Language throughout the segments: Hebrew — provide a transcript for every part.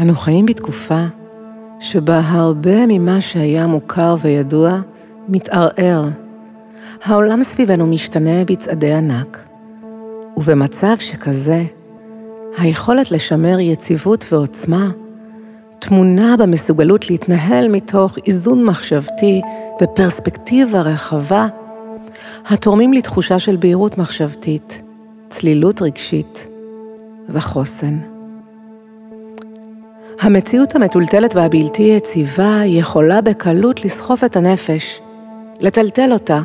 אנו חיים בתקופה שבה הרבה ממה שהיה מוכר וידוע מתערער. העולם סביבנו משתנה בצעדי ענק, ובמצב שכזה, היכולת לשמר יציבות ועוצמה טמונה במסוגלות להתנהל מתוך איזון מחשבתי ופרספקטיבה רחבה, התורמים לתחושה של בהירות מחשבתית, צלילות רגשית וחוסן. המציאות המטולטלת והבלתי יציבה יכולה בקלות לסחוף את הנפש, לטלטל אותה,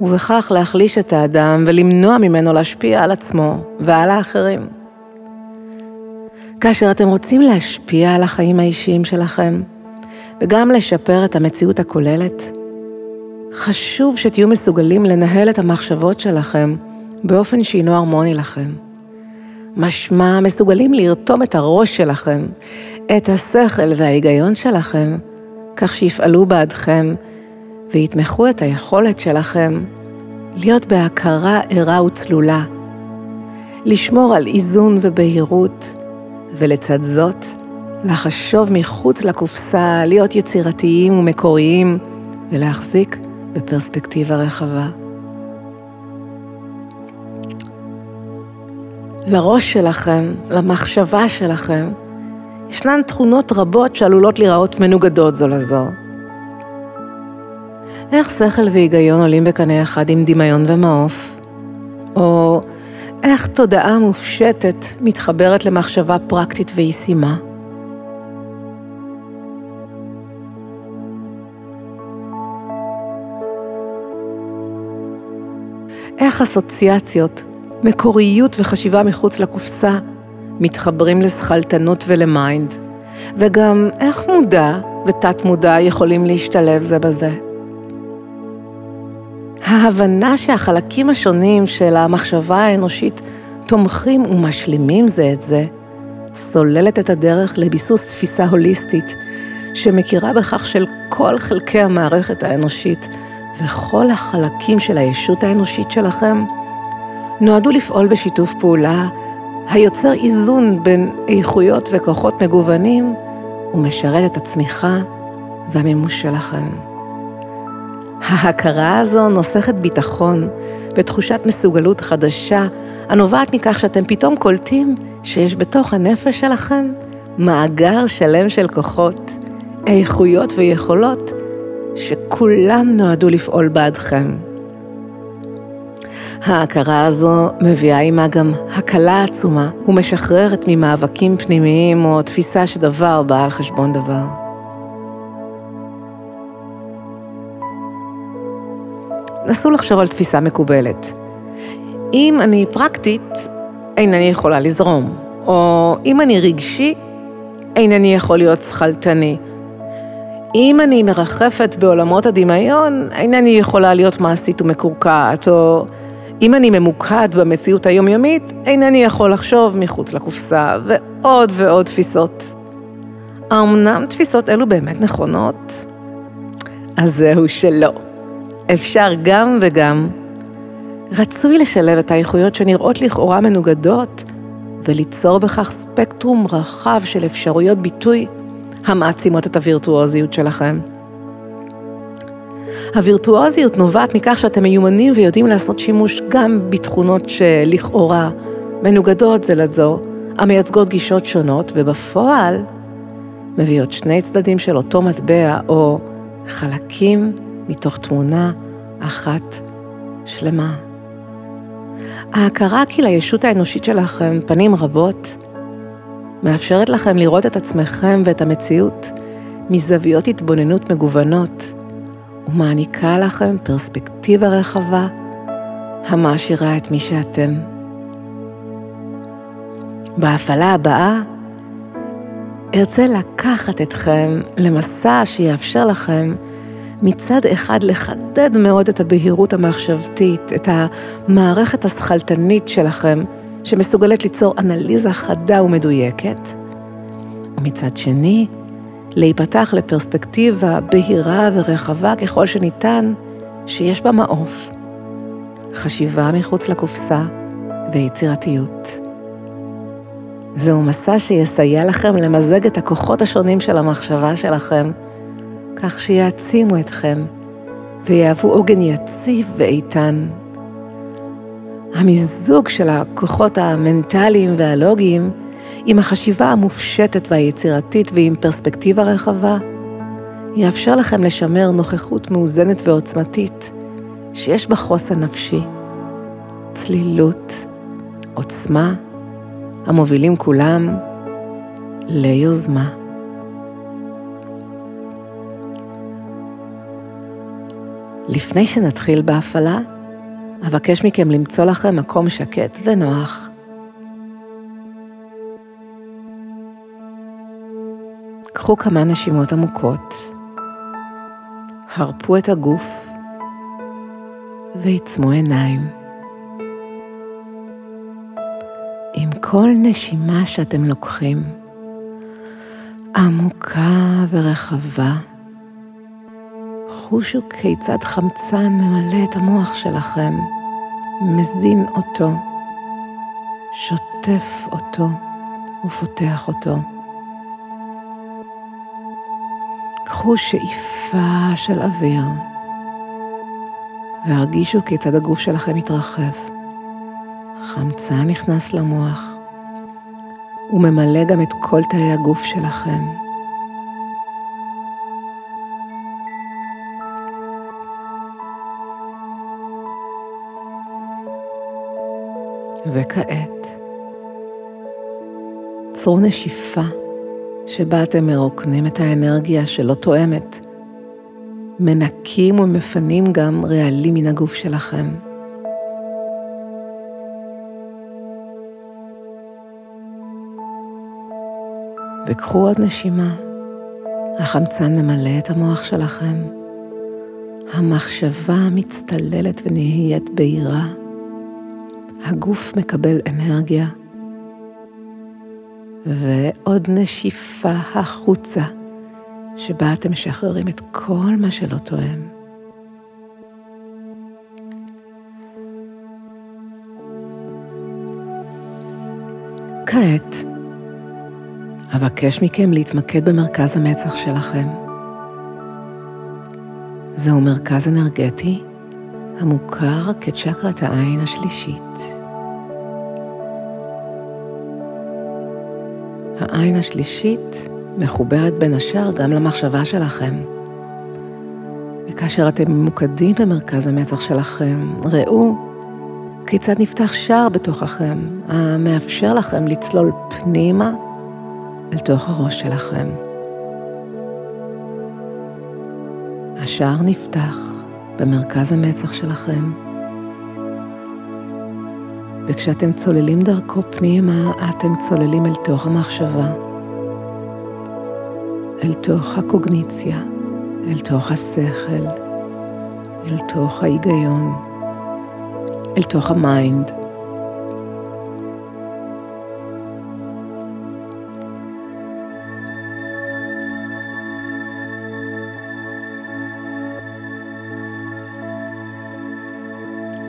ובכך להחליש את האדם ולמנוע ממנו להשפיע על עצמו ועל האחרים. כאשר אתם רוצים להשפיע על החיים האישיים שלכם, וגם לשפר את המציאות הכוללת, חשוב שתהיו מסוגלים לנהל את המחשבות שלכם באופן שהינו הרמוני לכם. משמע מסוגלים לרתום את הראש שלכם, את השכל וההיגיון שלכם, כך שיפעלו בעדכם ויתמכו את היכולת שלכם להיות בהכרה ערה וצלולה, לשמור על איזון ובהירות, ולצד זאת, לחשוב מחוץ לקופסה, להיות יצירתיים ומקוריים, ולהחזיק בפרספקטיבה רחבה. לראש שלכם, למחשבה שלכם, ישנן תכונות רבות שעלולות להיראות מנוגדות זו לזו. איך שכל והיגיון עולים בקנה אחד עם דמיון ומעוף? או איך תודעה מופשטת מתחברת למחשבה פרקטית וישימה? איך אסוציאציות, מקוריות וחשיבה מחוץ לקופסה מתחברים לשכלתנות ולמיינד, וגם איך מודע ותת מודע יכולים להשתלב זה בזה. ההבנה שהחלקים השונים של המחשבה האנושית תומכים ומשלימים זה את זה, סוללת את הדרך לביסוס תפיסה הוליסטית, שמכירה בכך של כל חלקי המערכת האנושית וכל החלקים של הישות האנושית שלכם, נועדו לפעול בשיתוף פעולה היוצר איזון בין איכויות וכוחות מגוונים ומשרת את הצמיחה והמימוש שלכם. ההכרה הזו נוסכת ביטחון ותחושת מסוגלות חדשה הנובעת מכך שאתם פתאום קולטים שיש בתוך הנפש שלכם מאגר שלם של כוחות, איכויות ויכולות שכולם נועדו לפעול בעדכם. ההכרה הזו מביאה עימה גם הקלה עצומה ומשחררת ממאבקים פנימיים או תפיסה שדבר בא על חשבון דבר. נסו לחשוב על תפיסה מקובלת. אם אני פרקטית, אינני יכולה לזרום, או אם אני רגשי, אינני יכול להיות שכלתני. אם אני מרחפת בעולמות הדמיון, אינני יכולה להיות מעשית ומקורקעת, או אם אני ממוקד במציאות היומיומית, אינני יכול לחשוב מחוץ לקופסה, ועוד ועוד תפיסות. האמנם תפיסות אלו באמת נכונות? אז זהו שלא. אפשר גם וגם. רצוי לשלב את האיכויות שנראות לכאורה מנוגדות, וליצור בכך ספקטרום רחב של אפשרויות ביטוי המעצימות את הווירטואוזיות שלכם. הווירטואוזיות נובעת מכך שאתם מיומנים ויודעים לעשות שימוש גם בתכונות שלכאורה מנוגדות זה לזו, המייצגות גישות שונות, ובפועל מביאות שני צדדים של אותו מטבע או חלקים מתוך תמונה אחת שלמה. ההכרה כי לישות האנושית שלכם פנים רבות, מאפשרת לכם לראות את עצמכם ואת המציאות מזוויות התבוננות מגוונות, ומעניקה לכם פרספקטיבה רחבה המעשירה את מי שאתם. בהפעלה הבאה ארצה לקחת אתכם למסע שיאפשר לכם מצד אחד לחדד מאוד את הבהירות המחשבתית, את המערכת השכלתנית שלכם, שמסוגלת ליצור אנליזה חדה ומדויקת, ומצד שני, להיפתח לפרספקטיבה בהירה ורחבה ככל שניתן, שיש בה מעוף, חשיבה מחוץ לקופסה ויצירתיות. זהו מסע שיסייע לכם למזג את הכוחות השונים של המחשבה שלכם, כך שיעצימו אתכם ויהוו עוגן יציב ואיתן. המיזוג של הכוחות המנטליים והלוגיים עם החשיבה המופשטת והיצירתית ועם פרספקטיבה רחבה, יאפשר לכם לשמר נוכחות מאוזנת ועוצמתית שיש בה חוסן נפשי, צלילות, עוצמה, המובילים כולם ליוזמה. לפני שנתחיל בהפעלה, אבקש מכם למצוא לכם מקום שקט ונוח. קחו כמה נשימות עמוקות, הרפו את הגוף ועיצמו עיניים. עם כל נשימה שאתם לוקחים, עמוקה ורחבה, חושו כיצד חמצן ממלא את המוח שלכם, מזין אותו, שוטף אותו ופותח אותו. קחו שאיפה של אוויר והרגישו כיצד הגוף שלכם מתרחב. חמצן נכנס למוח וממלא גם את כל תאי הגוף שלכם. וכעת, צרו נשיפה שבה אתם מרוקנים את האנרגיה שלא תואמת, מנקים ומפנים גם רעלים מן הגוף שלכם. וקחו עוד נשימה. החמצן ממלא את המוח שלכם. המחשבה מצטללת ונהיית בהירה. הגוף מקבל אנרגיה. ועוד נשיפה החוצה, שבה אתם משחררים את כל מה שלא תואם. כעת, אבקש מכם להתמקד במרכז המצח שלכם. זהו מרכז אנרגטי המוכר כצ'קרת העין השלישית. העין השלישית מחוברת בין השאר גם למחשבה שלכם. וכאשר אתם ממוקדים במרכז המצח שלכם, ראו כיצד נפתח שער בתוככם, המאפשר לכם לצלול פנימה אל תוך הראש שלכם. השער נפתח במרכז המצח שלכם, וכשאתם צוללים דרכו פנימה, אתם צוללים אל תוך המחשבה, אל תוך הקוגניציה, אל תוך השכל, אל תוך ההיגיון, אל תוך ה mind.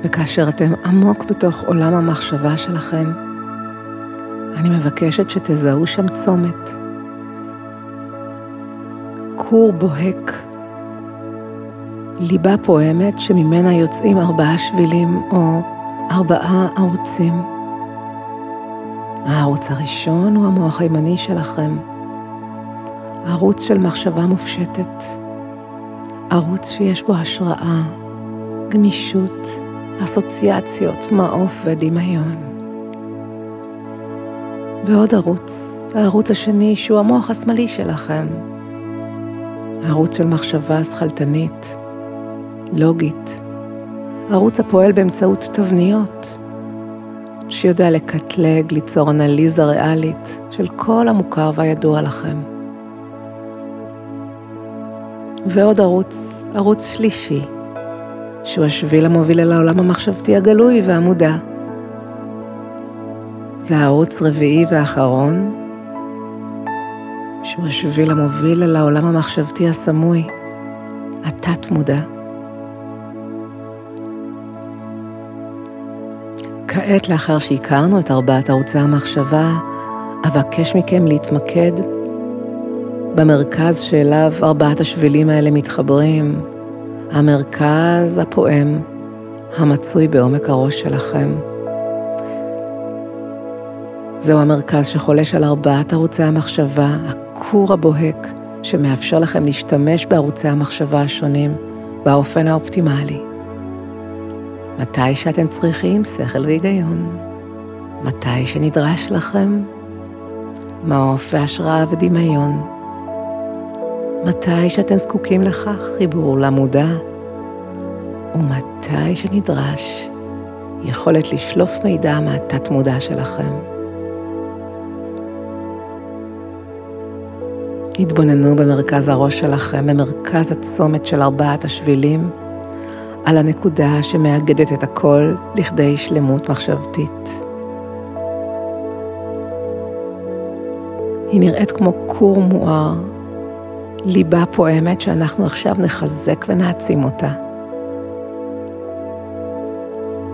וכאשר אתם עמוק בתוך עולם המחשבה שלכם, אני מבקשת שתזהו שם צומת. כור בוהק, ליבה פועמת שממנה יוצאים ארבעה שבילים או ארבעה ערוצים. הערוץ הראשון הוא המוח הימני שלכם, ערוץ של מחשבה מופשטת, ערוץ שיש בו השראה, גמישות, אסוציאציות, מעוף ודמיון. בעוד ערוץ, הערוץ השני שהוא המוח השמאלי שלכם. ערוץ של מחשבה שכלתנית, לוגית, ערוץ הפועל באמצעות תבניות, שיודע לקטלג, ליצור אנליזה ריאלית של כל המוכר והידוע לכם. ועוד ערוץ, ערוץ שלישי, שהוא השביל המוביל אל העולם המחשבתי הגלוי והמודע. והערוץ רביעי ואחרון, שהוא השביל המוביל אל העולם המחשבתי הסמוי, התת-מודע. כעת, לאחר שהכרנו את ארבעת ערוצי המחשבה, אבקש מכם להתמקד במרכז שאליו ארבעת השבילים האלה מתחברים, המרכז הפועם המצוי בעומק הראש שלכם. זהו המרכז שחולש על ארבעת ערוצי המחשבה, הכור הבוהק, שמאפשר לכם להשתמש בערוצי המחשבה השונים באופן האופטימלי. מתי שאתם צריכים שכל והיגיון, מתי שנדרש לכם מעוף והשראה ודמיון, מתי שאתם זקוקים לכך חיבור למודע, ומתי שנדרש יכולת לשלוף מידע מהתת מודע שלכם. התבוננו במרכז הראש שלכם, במרכז הצומת של ארבעת השבילים, על הנקודה שמאגדת את הכל לכדי שלמות מחשבתית. היא נראית כמו כור מואר, ליבה פועמת שאנחנו עכשיו נחזק ונעצים אותה.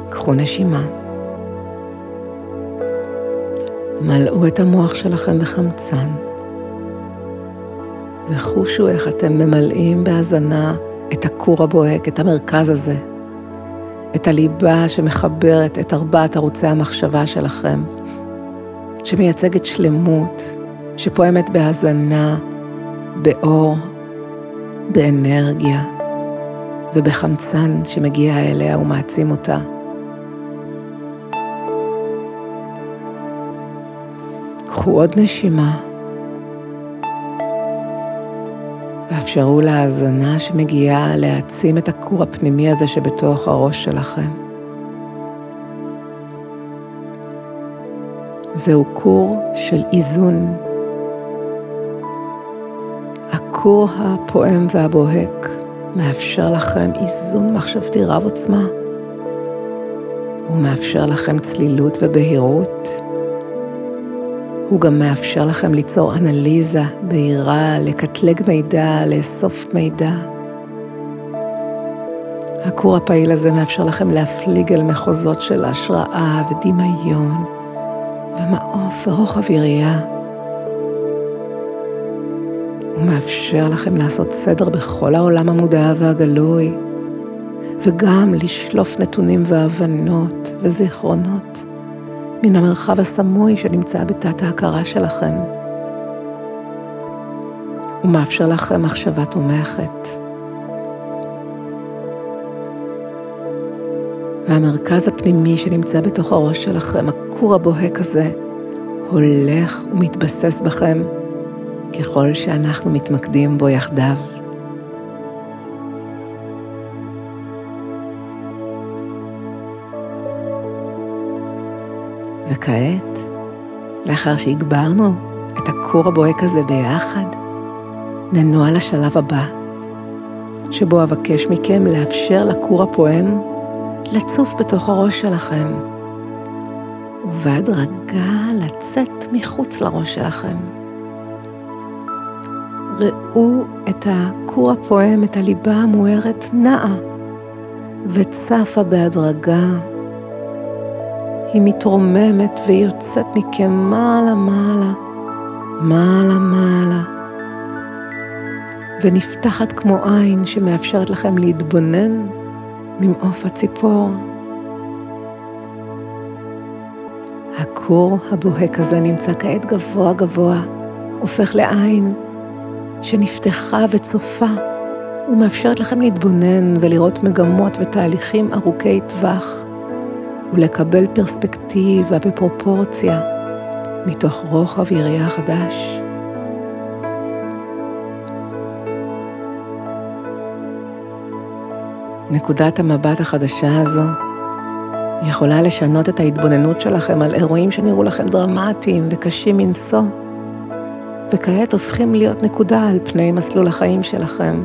קחו נשימה. מלאו את המוח שלכם בחמצן. וחושו איך אתם ממלאים בהזנה את הכור הבוהק, את המרכז הזה, את הליבה שמחברת את ארבעת ערוצי המחשבה שלכם, שמייצגת שלמות, שפועמת בהזנה, באור, באנרגיה ובחמצן שמגיע אליה ומעצים אותה. קחו עוד נשימה. ואפשרו להאזנה שמגיעה להעצים את הכור הפנימי הזה שבתוך הראש שלכם. זהו כור של איזון. הכור הפועם והבוהק מאפשר לכם איזון מחשבתי רב עוצמה. הוא מאפשר לכם צלילות ובהירות. הוא גם מאפשר לכם ליצור אנליזה בהירה, לקטלג מידע, לאסוף מידע. הכור הפעיל הזה מאפשר לכם להפליג אל מחוזות של השראה ודמיון ומעוף ורוחב יריעה. מאפשר לכם לעשות סדר בכל העולם המודע והגלוי, וגם לשלוף נתונים והבנות וזיכרונות מן המרחב הסמוי שנמצא בתת ההכרה שלכם. הוא מאפשר לכם מחשבה תומכת. והמרכז הפנימי שנמצא בתוך הראש שלכם, הכור הבוהק הזה, הולך ומתבסס בכם ככל שאנחנו מתמקדים בו יחדיו. וכעת, לאחר שהגברנו את הכור הבוהק הזה ביחד, ננוע לשלב הבא, שבו אבקש מכם לאפשר לכור הפועם לצוף בתוך הראש שלכם, ובהדרגה לצאת מחוץ לראש שלכם. ראו את הכור הפועם, את הליבה המוארת נעה וצפה בהדרגה. היא מתרוממת ויוצאת מכם מעלה מעלה, מעלה מעלה, ונפתחת כמו עין שמאפשרת לכם להתבונן ממעוף הציפור. הכור הבוהק הזה נמצא כעת גבוה גבוה, הופך לעין שנפתחה וצופה ומאפשרת לכם להתבונן ולראות מגמות ותהליכים ארוכי טווח. ולקבל פרספקטיבה ופרופורציה מתוך רוחב יריעה חדש. נקודת המבט החדשה הזו יכולה לשנות את ההתבוננות שלכם על אירועים שנראו לכם דרמטיים וקשים מנשוא, וכעת הופכים להיות נקודה על פני מסלול החיים שלכם.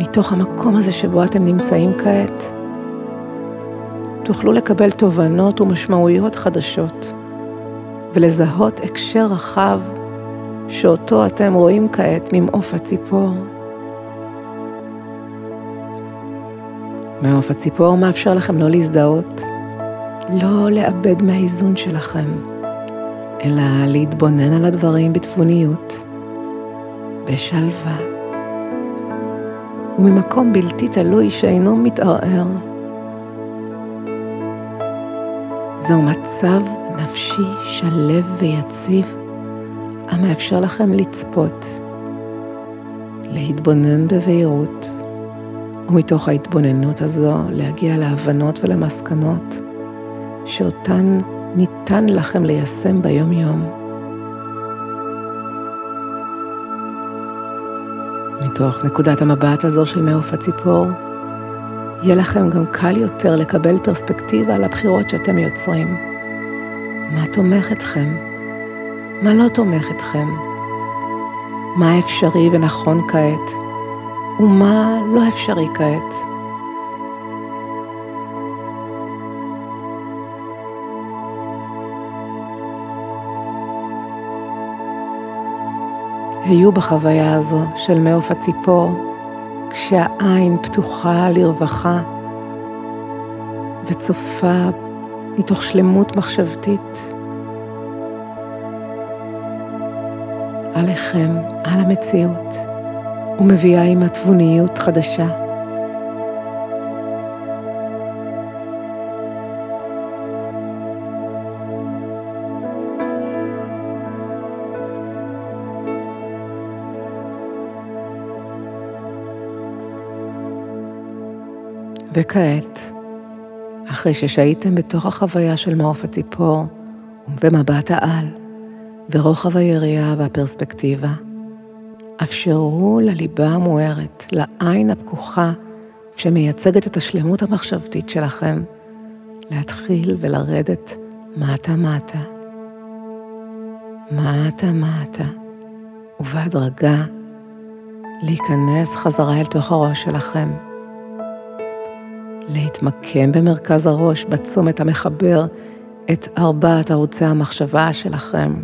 מתוך המקום הזה שבו אתם נמצאים כעת, תוכלו לקבל תובנות ומשמעויות חדשות, ולזהות הקשר רחב שאותו אתם רואים כעת ממעוף הציפור. מעוף הציפור מאפשר לכם לא להזדהות, לא לאבד מהאיזון שלכם, אלא להתבונן על הדברים בתבוניות, בשלווה, וממקום בלתי תלוי שאינו מתערער. זהו מצב נפשי שלב ויציב המאפשר לכם לצפות, להתבונן בבהירות, ומתוך ההתבוננות הזו להגיע להבנות ולמסקנות שאותן ניתן לכם ליישם ביום-יום. מתוך נקודת המבט הזו של מעוף הציפור, יהיה לכם גם קל יותר לקבל פרספקטיבה על הבחירות שאתם יוצרים. מה תומך אתכם? מה לא תומך אתכם? מה אפשרי ונכון כעת? ומה לא אפשרי כעת? היו בחוויה הזו של מעוף הציפור, כשהעין פתוחה לרווחה וצופה מתוך שלמות מחשבתית. עליכם, על המציאות, ומביאה עימה תבוניות חדשה. וכעת, אחרי ששהיתם בתוך החוויה של מעוף הציפור ומבט העל ורוחב היריעה והפרספקטיבה, אפשרו לליבה המוארת, לעין הפקוחה שמייצגת את השלמות המחשבתית שלכם, להתחיל ולרדת מטה-מטה. מטה-מטה, ובהדרגה להיכנס חזרה אל תוך הראש שלכם. להתמקם במרכז הראש, בצומת המחבר את ארבעת ערוצי המחשבה שלכם,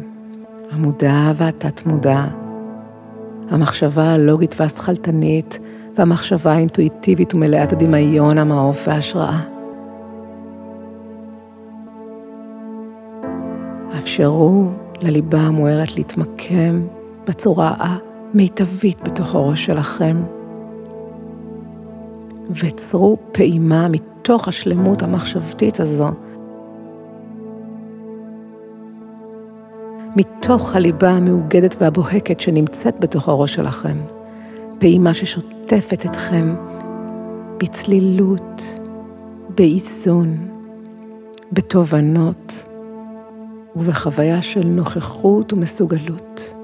המודע והתת-מודע, המחשבה הלוגית והשכלתנית, והמחשבה האינטואיטיבית ומלאת הדמיון, המעוף וההשראה. אפשרו לליבה המוארת להתמקם בצורה המיטבית בתוך הראש שלכם. וצרו פעימה מתוך השלמות המחשבתית הזו, מתוך הליבה המאוגדת והבוהקת שנמצאת בתוך הראש שלכם, פעימה ששוטפת אתכם בצלילות, באיזון, בתובנות ובחוויה של נוכחות ומסוגלות.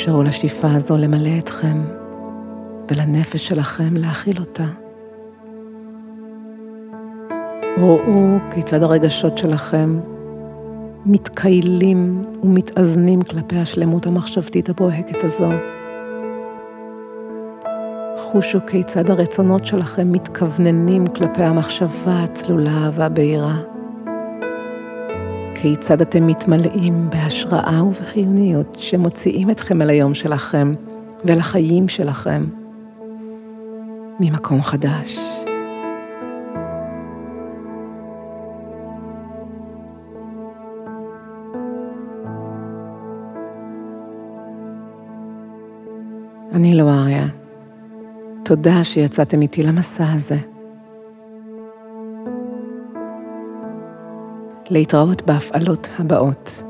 אפשרו לשאיפה הזו למלא אתכם ולנפש שלכם להכיל אותה. ראו כיצד הרגשות שלכם מתקיילים ומתאזנים כלפי השלמות המחשבתית הבוהקת הזו. חושו כיצד הרצונות שלכם מתכווננים כלפי המחשבה הצלולה והבהירה. כיצד אתם מתמלאים בהשראה ובחיוניות שמוציאים אתכם אל היום שלכם ואל החיים שלכם ממקום חדש. אני לא אריה. תודה שיצאתם איתי למסע הזה. להתראות בהפעלות הבאות.